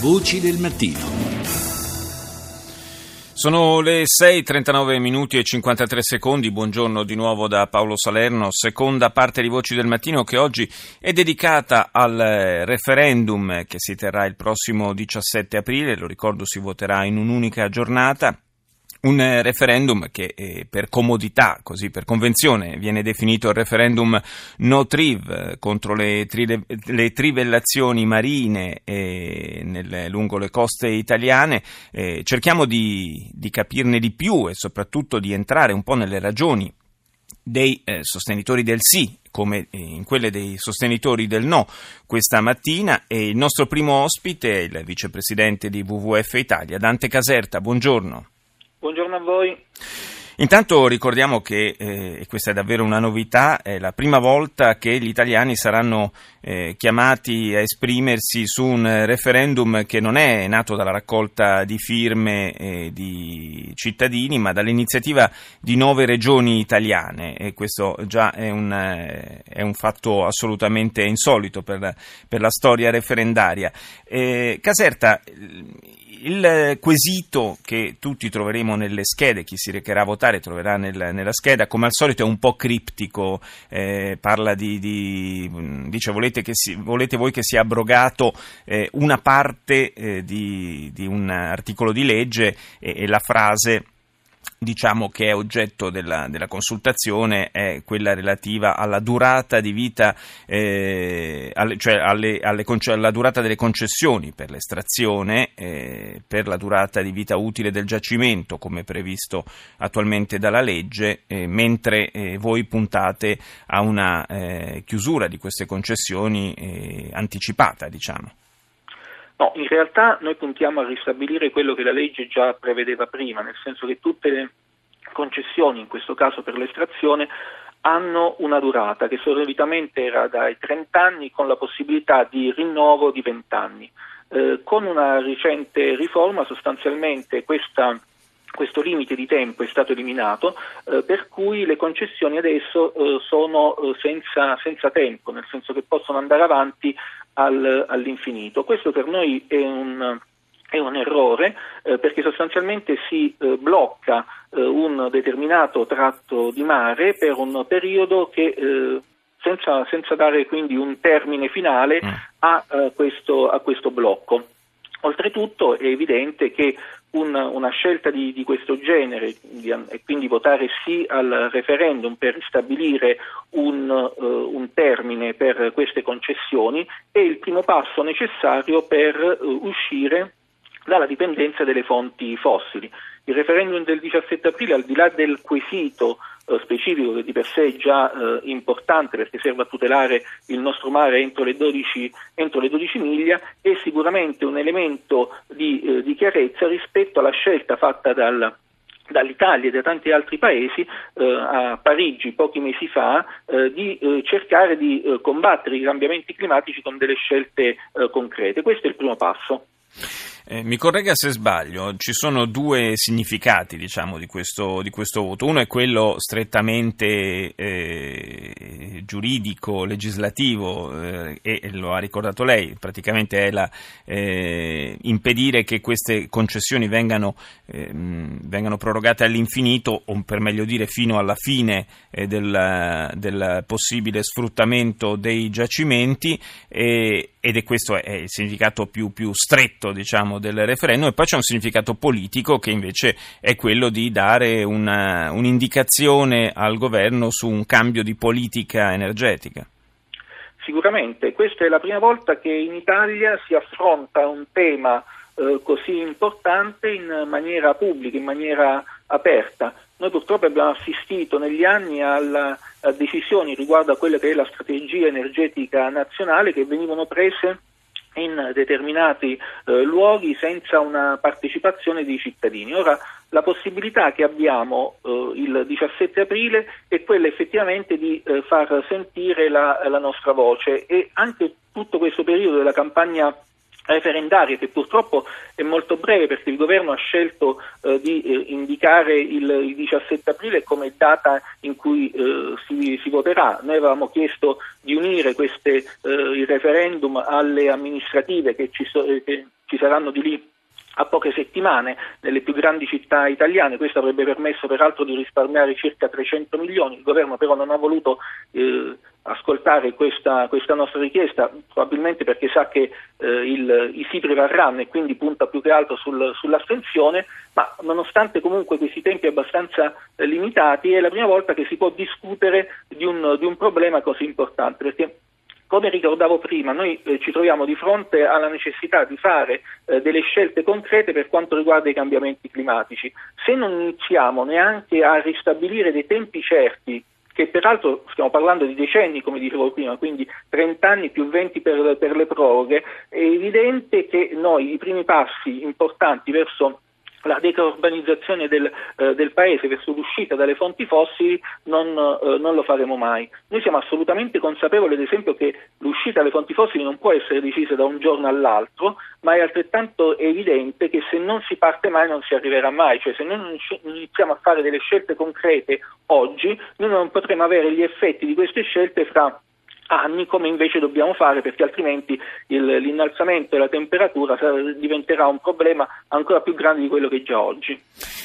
Voci del mattino. Sono le 6.39 minuti e 53 secondi, buongiorno di nuovo da Paolo Salerno, seconda parte di Voci del Mattino che oggi è dedicata al referendum che si terrà il prossimo 17 aprile, lo ricordo si voterà in un'unica giornata. Un referendum che eh, per comodità, così per convenzione, viene definito il referendum no triv contro le, tri, le trivellazioni marine eh, nel, lungo le coste italiane. Eh, cerchiamo di, di capirne di più e soprattutto di entrare un po' nelle ragioni dei eh, sostenitori del sì come eh, in quelle dei sostenitori del no questa mattina e il nostro primo ospite è il vicepresidente di WWF Italia, Dante Caserta. Buongiorno. Buongiorno a voi. Intanto ricordiamo che, eh, e questa è davvero una novità, è la prima volta che gli italiani saranno eh, chiamati a esprimersi su un referendum che non è nato dalla raccolta di firme eh, di cittadini, ma dall'iniziativa di nove regioni italiane e questo già è un, eh, è un fatto assolutamente insolito per, per la storia referendaria. Eh, Caserta, il quesito che tutti troveremo nelle schede, chi si recherà a votare troverà nel, nella scheda, come al solito è un po' criptico, eh, parla di, di dice volete, si, volete, voi che sia abrogato eh, una parte eh, di, di, un articolo di legge e, e la frase diciamo che è oggetto della, della, consultazione è quella relativa alla durata di vita, eh, alle, cioè alle, alle, alla durata delle concessioni per l'estrazione, eh, per la durata di vita utile del giacimento, come previsto attualmente dalla legge, eh, mentre eh, voi puntate a una eh, chiusura di queste concessioni eh, anticipata, diciamo. No, in realtà noi puntiamo a ristabilire quello che la legge già prevedeva prima, nel senso che tutte le concessioni, in questo caso per l'estrazione, hanno una durata che solitamente era dai 30 anni con la possibilità di rinnovo di 20 anni. Eh, con una recente riforma sostanzialmente questa questo limite di tempo è stato eliminato, eh, per cui le concessioni adesso eh, sono eh, senza, senza, tempo, nel senso che possono andare avanti al, all'infinito. Questo per noi è un, è un errore eh, perché sostanzialmente si eh, blocca eh, un determinato tratto di mare per un periodo che senza, senza, dare quindi un termine finale mm. a, questo, a questo blocco. Oltretutto è evidente che una, una scelta di, di, questo genere di, e quindi votare sì al referendum per stabilire un, uh, un, termine per queste concessioni è il primo passo necessario per uh, uscire dalla dipendenza delle fonti fossili. Il referendum del 17 aprile, al di là del quesito specifico che di per sé è già eh, importante perché serve a tutelare il nostro mare entro le 12, entro le 12 miglia, è sicuramente un elemento di, eh, di chiarezza rispetto alla scelta fatta dal dall'Italia e da tanti altri paesi eh, a Parigi pochi mesi fa eh, di eh, cercare di eh, combattere i cambiamenti climatici con delle scelte eh, concrete. Questo è il primo passo. Eh, mi corregga se sbaglio, ci sono due significati diciamo, di, questo, di, questo, voto. Uno è quello strettamente eh, giuridico, legislativo, eh, e lo ha ricordato lei, praticamente è la, eh, impedire che queste concessioni vengano, ehm, vengano, prorogate all'infinito, o per meglio dire fino alla fine eh, del, del, possibile sfruttamento dei giacimenti, ed è questo è il significato più, più stretto diciamo, del referendum e poi c'è un significato politico che invece è quello di dare una, un'indicazione al governo su un cambio di politica energetica. Sicuramente, questa è la prima volta che in Italia si affronta un tema eh, così importante in maniera pubblica, in maniera aperta. Noi purtroppo abbiamo assistito negli anni alla, a decisioni riguardo a quella che è la strategia energetica nazionale che venivano prese in determinati eh, luoghi senza una partecipazione dei cittadini. Ora la possibilità che abbiamo eh, il 17 aprile è quella effettivamente di eh, far sentire la, la nostra voce e anche tutto questo periodo della campagna referendaria che purtroppo è molto breve perché il governo ha scelto eh, di eh, indicare il, il, 17 aprile come data in cui eh, si, si, voterà. Noi avevamo chiesto di unire queste, eh, il referendum alle amministrative che ci, so, che ci saranno di lì a poche settimane nelle più grandi città italiane, questo avrebbe permesso peraltro di risparmiare circa 300 milioni, il governo però non ha voluto eh, ascoltare questa, questa, nostra richiesta, probabilmente perché sa che eh, il, i sì prevarranno e quindi punta più che altro sul, sull'astensione, ma nonostante comunque questi tempi abbastanza eh, limitati è la prima volta che si può discutere di un, di un problema così importante, perché come ricordavo prima, noi eh, ci troviamo di fronte alla necessità di fare eh, delle scelte concrete per quanto riguarda i cambiamenti climatici. Se non iniziamo neanche a ristabilire dei tempi certi che peraltro stiamo parlando di decenni, come dicevo prima, quindi 30 anni più 20 per, per le proroghe, è evidente che noi i primi passi importanti verso la decarbonizzazione del, eh, del, paese verso l'uscita dalle fonti fossili non, eh, non, lo faremo mai. Noi siamo assolutamente consapevoli, ad esempio, che l'uscita dalle fonti fossili non può essere decisa da un giorno all'altro, ma è altrettanto evidente che se non si parte mai non si arriverà mai, cioè se noi non iniziamo a fare delle scelte concrete oggi, noi non potremo avere gli effetti di queste scelte fra anni come invece dobbiamo fare perché altrimenti il, l'innalzamento della temperatura diventerà un problema ancora più grande di quello che è già oggi.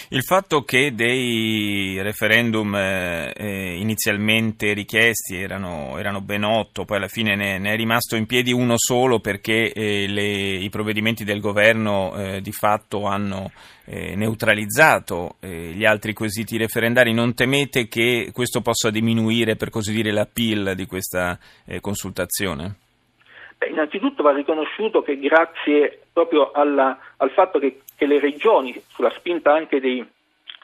Il fatto che dei referendum eh, eh, inizialmente richiesti erano, erano, ben otto, poi alla fine ne, ne, è rimasto in piedi uno solo perché eh, le, i provvedimenti del governo eh, di fatto hanno eh, neutralizzato eh, gli altri quesiti referendari, non temete che questo possa diminuire per così dire la PIL di questa consultazione? Beh, innanzitutto va riconosciuto che grazie proprio alla, al fatto che, che, le regioni, sulla spinta anche dei,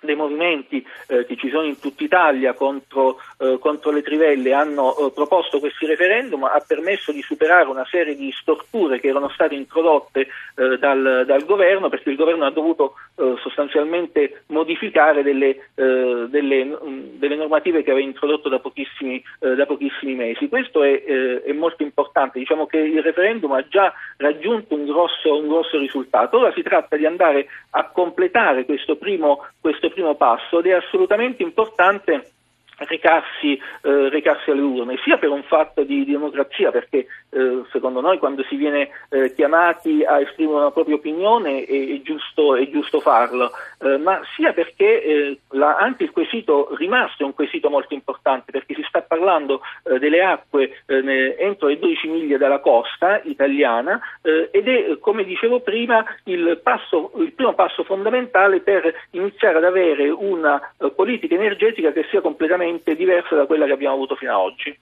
dei movimenti eh, che ci sono in tutta Italia contro, eh, contro le trivelle hanno eh, proposto questi referendum ha permesso di superare una serie di storture che erano state introdotte eh, dal, dal, governo perché il governo ha dovuto eh, sostanzialmente modificare delle, eh, delle, mh, delle, normative che aveva introdotto da pochissimi, da pochissimi mesi. Questo è, è, molto importante, diciamo che il referendum ha già raggiunto un grosso, un grosso risultato, ora si tratta di andare a completare questo primo, questo primo passo ed è assolutamente importante recarsi, eh, recarsi, alle urne, sia per un fatto di, democrazia, perché eh, secondo noi quando si viene eh, chiamati a esprimere una propria opinione è, è, giusto, è giusto, farlo, eh, ma sia perché eh, la, anche il quesito rimasto è un quesito molto importante, perché si sta parlando eh, delle acque entro le 12 miglia dalla costa italiana ed è, come dicevo prima, il, passo, il, primo passo fondamentale per iniziare ad avere una politica energetica che sia completamente diversa da quella che abbiamo avuto fino ad oggi.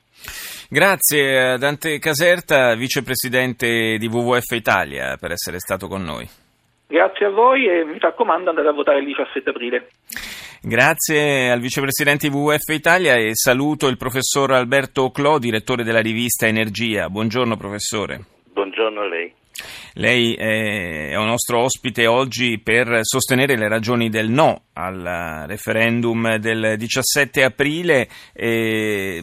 Grazie a Dante Caserta, vicepresidente di WWF Italia, per essere stato con noi. Grazie a voi e mi raccomando andate a votare il 17 aprile. Grazie al vicepresidente di WWF Italia e saluto il professor Alberto Clò, direttore della rivista Energia. Buongiorno professore. Buongiorno a lei. Lei è un nostro ospite oggi per sostenere le ragioni del no al referendum del 17 aprile. Eh,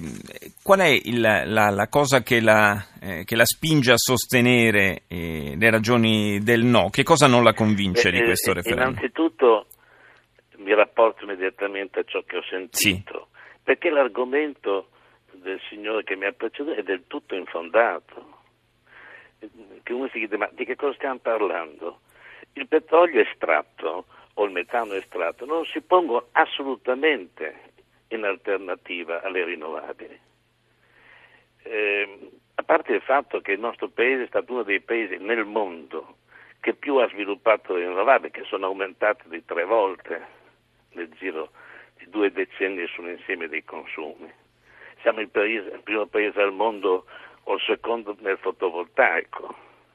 qual è il, la, la, cosa che la, eh, che la, spinge a sostenere eh, le ragioni del no? Che cosa non la convince di questo referendum? Innanzitutto mi rapporto immediatamente a ciò che ho sentito, sì. perché l'argomento del signore che mi ha preceduto è del tutto infondato che uno si chiede ma di che cosa stiamo parlando? Il petrolio estratto o il metano estratto non si pongono assolutamente in alternativa alle rinnovabili. Eh, a parte il fatto che il nostro paese è stato uno dei paesi nel mondo che più ha sviluppato le rinnovabili, che sono aumentate di tre volte nel giro di due decenni sull'insieme dei consumi. Siamo il, paese, il primo paese al mondo o il secondo nel fotovoltaico.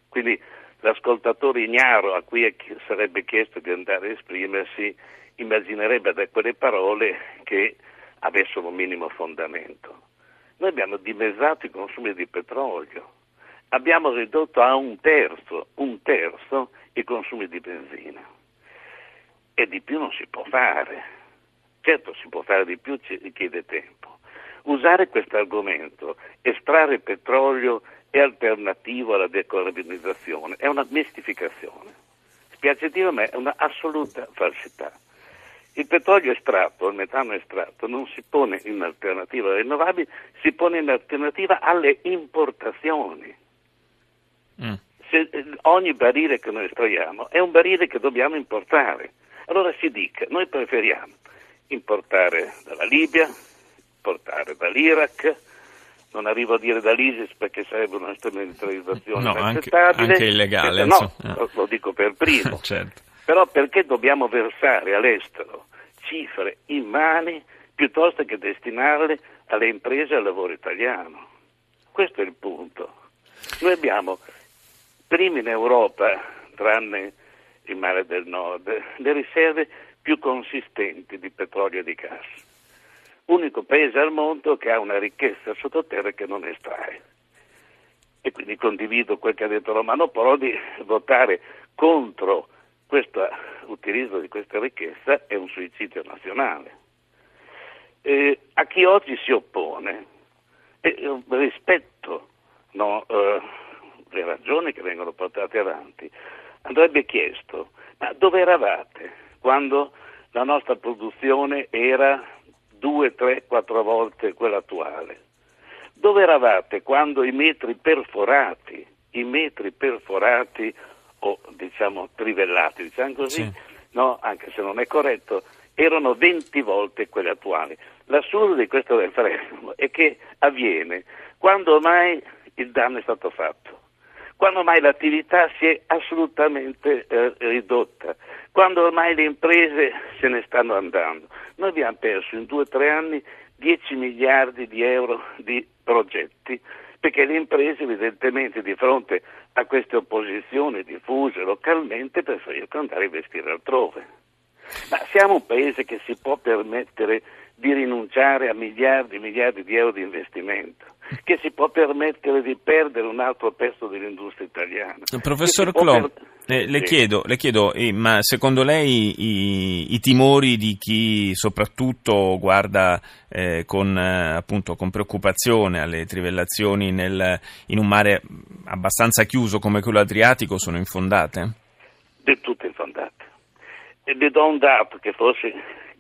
Quindi l'ascoltatore ignaro a cui sarebbe chiesto di andare a esprimersi immaginerebbe da quelle parole che avessero un minimo fondamento. Noi abbiamo dimezzato i consumi di petrolio, abbiamo ridotto a un terzo, un terzo i consumi di benzina e di più non si può fare. Certo si può fare di più, ci richiede tempo. Usare questo argomento, estrarre petrolio è alternativo alla decarbonizzazione, è una mistificazione. Spiace dire, ma è un'assoluta falsità. Il petrolio estratto, il metano estratto, non si pone in alternativa alle rinnovabili, si pone in alternativa alle importazioni. Mm. se eh, ogni barile che noi estraiamo è un barile che dobbiamo importare. Allora si dica, noi preferiamo importare dalla Libia, importare dall'Iraq, non arrivo a dire dall'ISIS perché sarebbe una strumentalizzazione no, inaccettabile. Anche, anche illegale. Eh, no, lo, lo dico per primo. certo. Però perché dobbiamo versare all'estero cifre immani piuttosto che destinarle alle imprese e al lavoro italiano? Questo è il punto. Noi abbiamo primi in Europa, tranne il mare del nord, le riserve più consistenti di petrolio e di gas unico paese al mondo che ha una ricchezza sottoterra che non estrae. E quindi condivido quel che ha detto Romano Prodi, votare contro questo utilizzo di questa ricchezza è un suicidio nazionale. Eh, a chi oggi si oppone, eh, rispetto no, eh, le ragioni che vengono portate avanti, andrebbe chiesto, ma dove eravate quando la nostra produzione era due, tre, quattro volte quella attuale. Dove eravate quando i metri perforati, i metri perforati o diciamo trivellati, diciamo così, sì. no, anche se non è corretto, erano 20 volte quelli attuali. L'assurdo di questo referendum è che avviene quando ormai il danno è stato fatto, quando ormai l'attività si è assolutamente eh, ridotta, quando ormai le imprese se ne stanno andando. Noi abbiamo perso in due o tre anni 10 miliardi di euro di progetti perché le imprese evidentemente di fronte a queste opposizioni diffuse localmente preferiscono andare a investire altrove. Ma siamo un paese che si può permettere di rinunciare a miliardi e miliardi di euro di investimento, che si può permettere di perdere un altro pezzo dell'industria italiana. Professor Clon, per... eh, le, sì. chiedo, le chiedo eh, ma secondo lei i, i, timori di chi soprattutto guarda eh, con, eh, appunto, con, preoccupazione alle trivellazioni nel, in un mare abbastanza chiuso come quello adriatico sono infondate? Del tutto infondate. E le do un dato che forse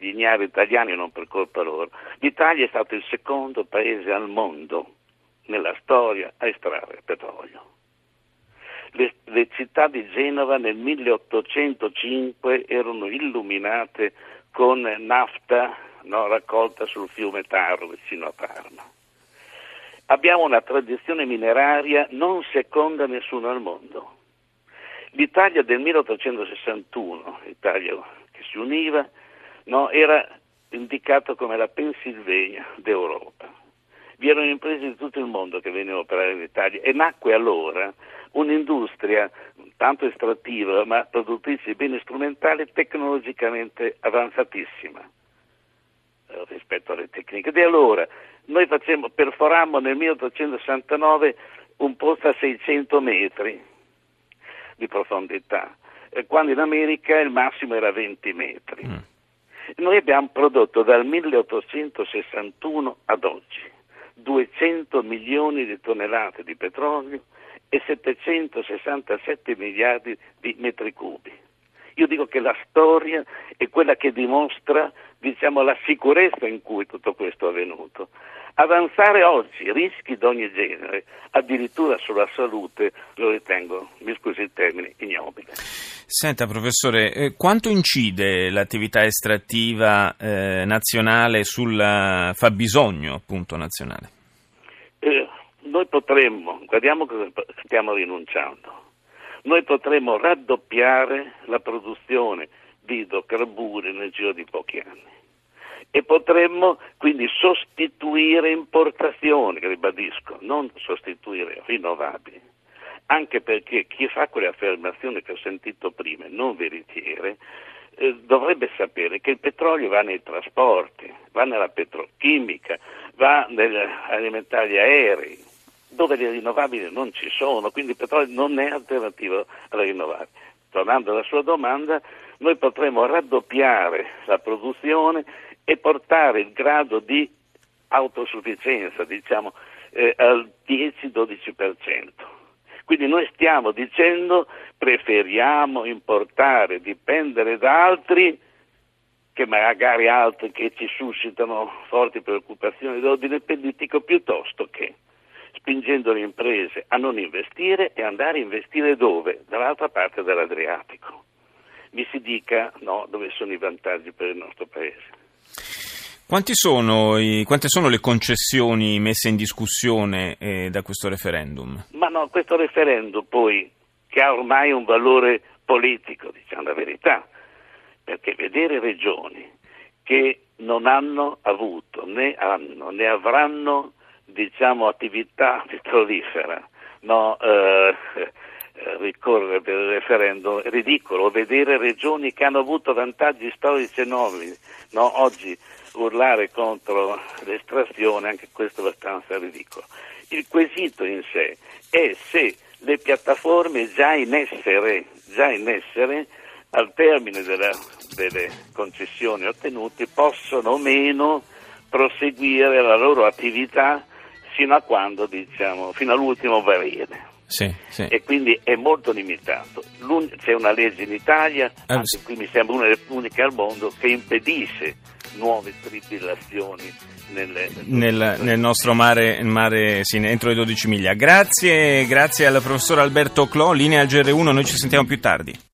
gli ignavi italiani non per colpa loro. L'Italia è stato il secondo paese al mondo nella storia a estrarre petrolio. Le, le, città di Genova nel 1805 erano illuminate con nafta no, raccolta sul fiume Taro vicino a Parma. Abbiamo una tradizione mineraria non seconda nessuno al mondo. L'Italia del 1861, l'Italia che si univa, no, era indicato come la Pennsylvania d'Europa. Vi erano imprese di tutto il mondo che venivano a operare in Italia e nacque allora un'industria tanto estrattiva ma produttrice di beni strumentali tecnologicamente avanzatissima eh, rispetto alle tecniche. di allora noi facciamo, perforammo nel 1869 un pozzo a 600 metri di profondità, eh, quando in America il massimo era 20 metri. Mm. Noi abbiamo prodotto dal 1861 ad oggi 200 milioni di tonnellate di petrolio e 767 miliardi di metri cubi. Io dico che la storia è quella che dimostra diciamo, la sicurezza in cui tutto questo è avvenuto. Avanzare oggi rischi di ogni genere, addirittura sulla salute, lo ritengo, mi scusi il termine, ignobile. Senta professore, eh, quanto incide l'attività estrattiva eh, nazionale sul fabbisogno appunto nazionale? Eh, noi potremmo, guardiamo cosa stiamo rinunciando, noi potremmo raddoppiare la produzione di idrocarburi nel giro di pochi anni e potremmo quindi sostituire importazioni, ribadisco, non sostituire rinnovabili, anche perché chi fa quelle affermazioni che ho sentito prima, non veritiere, eh, dovrebbe sapere che il petrolio va nei trasporti, va nella petrochimica, va negli alimentari aerei, dove le rinnovabili non ci sono, quindi il petrolio non è alternativo alle rinnovabili. Tornando alla sua domanda, noi potremmo raddoppiare la produzione e portare il grado di autosufficienza, diciamo, eh, al 10-12%. Quindi noi stiamo dicendo preferiamo importare, dipendere da altri che magari altri che ci suscitano forti preoccupazioni d'ordine politico piuttosto che spingendo le imprese a non investire e andare a investire dove? Dall'altra parte dell'Adriatico. Mi si dica no, dove sono i vantaggi per il nostro Paese. Sono i, quante sono le concessioni messe in discussione eh, da questo referendum? Ma no, questo referendum poi, che ha ormai un valore politico, diciamo la verità, perché vedere regioni che non hanno avuto né hanno né avranno diciamo, attività petrolifera, no, eh, ricorrere per il referendum è ridicolo vedere regioni che hanno avuto vantaggi storici enormi no, oggi urlare contro l'estrazione anche questo è abbastanza ridicolo il quesito in sé è se le piattaforme già in essere, già in essere al termine della, delle concessioni ottenute possono o meno proseguire la loro attività fino a quando, diciamo, fino all'ultimo barile. Sì, sì. E quindi è molto limitato. c'è una legge in Italia, eh, anche qui mi sembra una delle uniche al mondo, che impedisce nuove tribillazioni nelle, nel, nel, nostro mare, mare sì, entro le 12 miglia. Grazie, grazie al professor Alberto Clò, linea al GR1, noi ci sentiamo più tardi.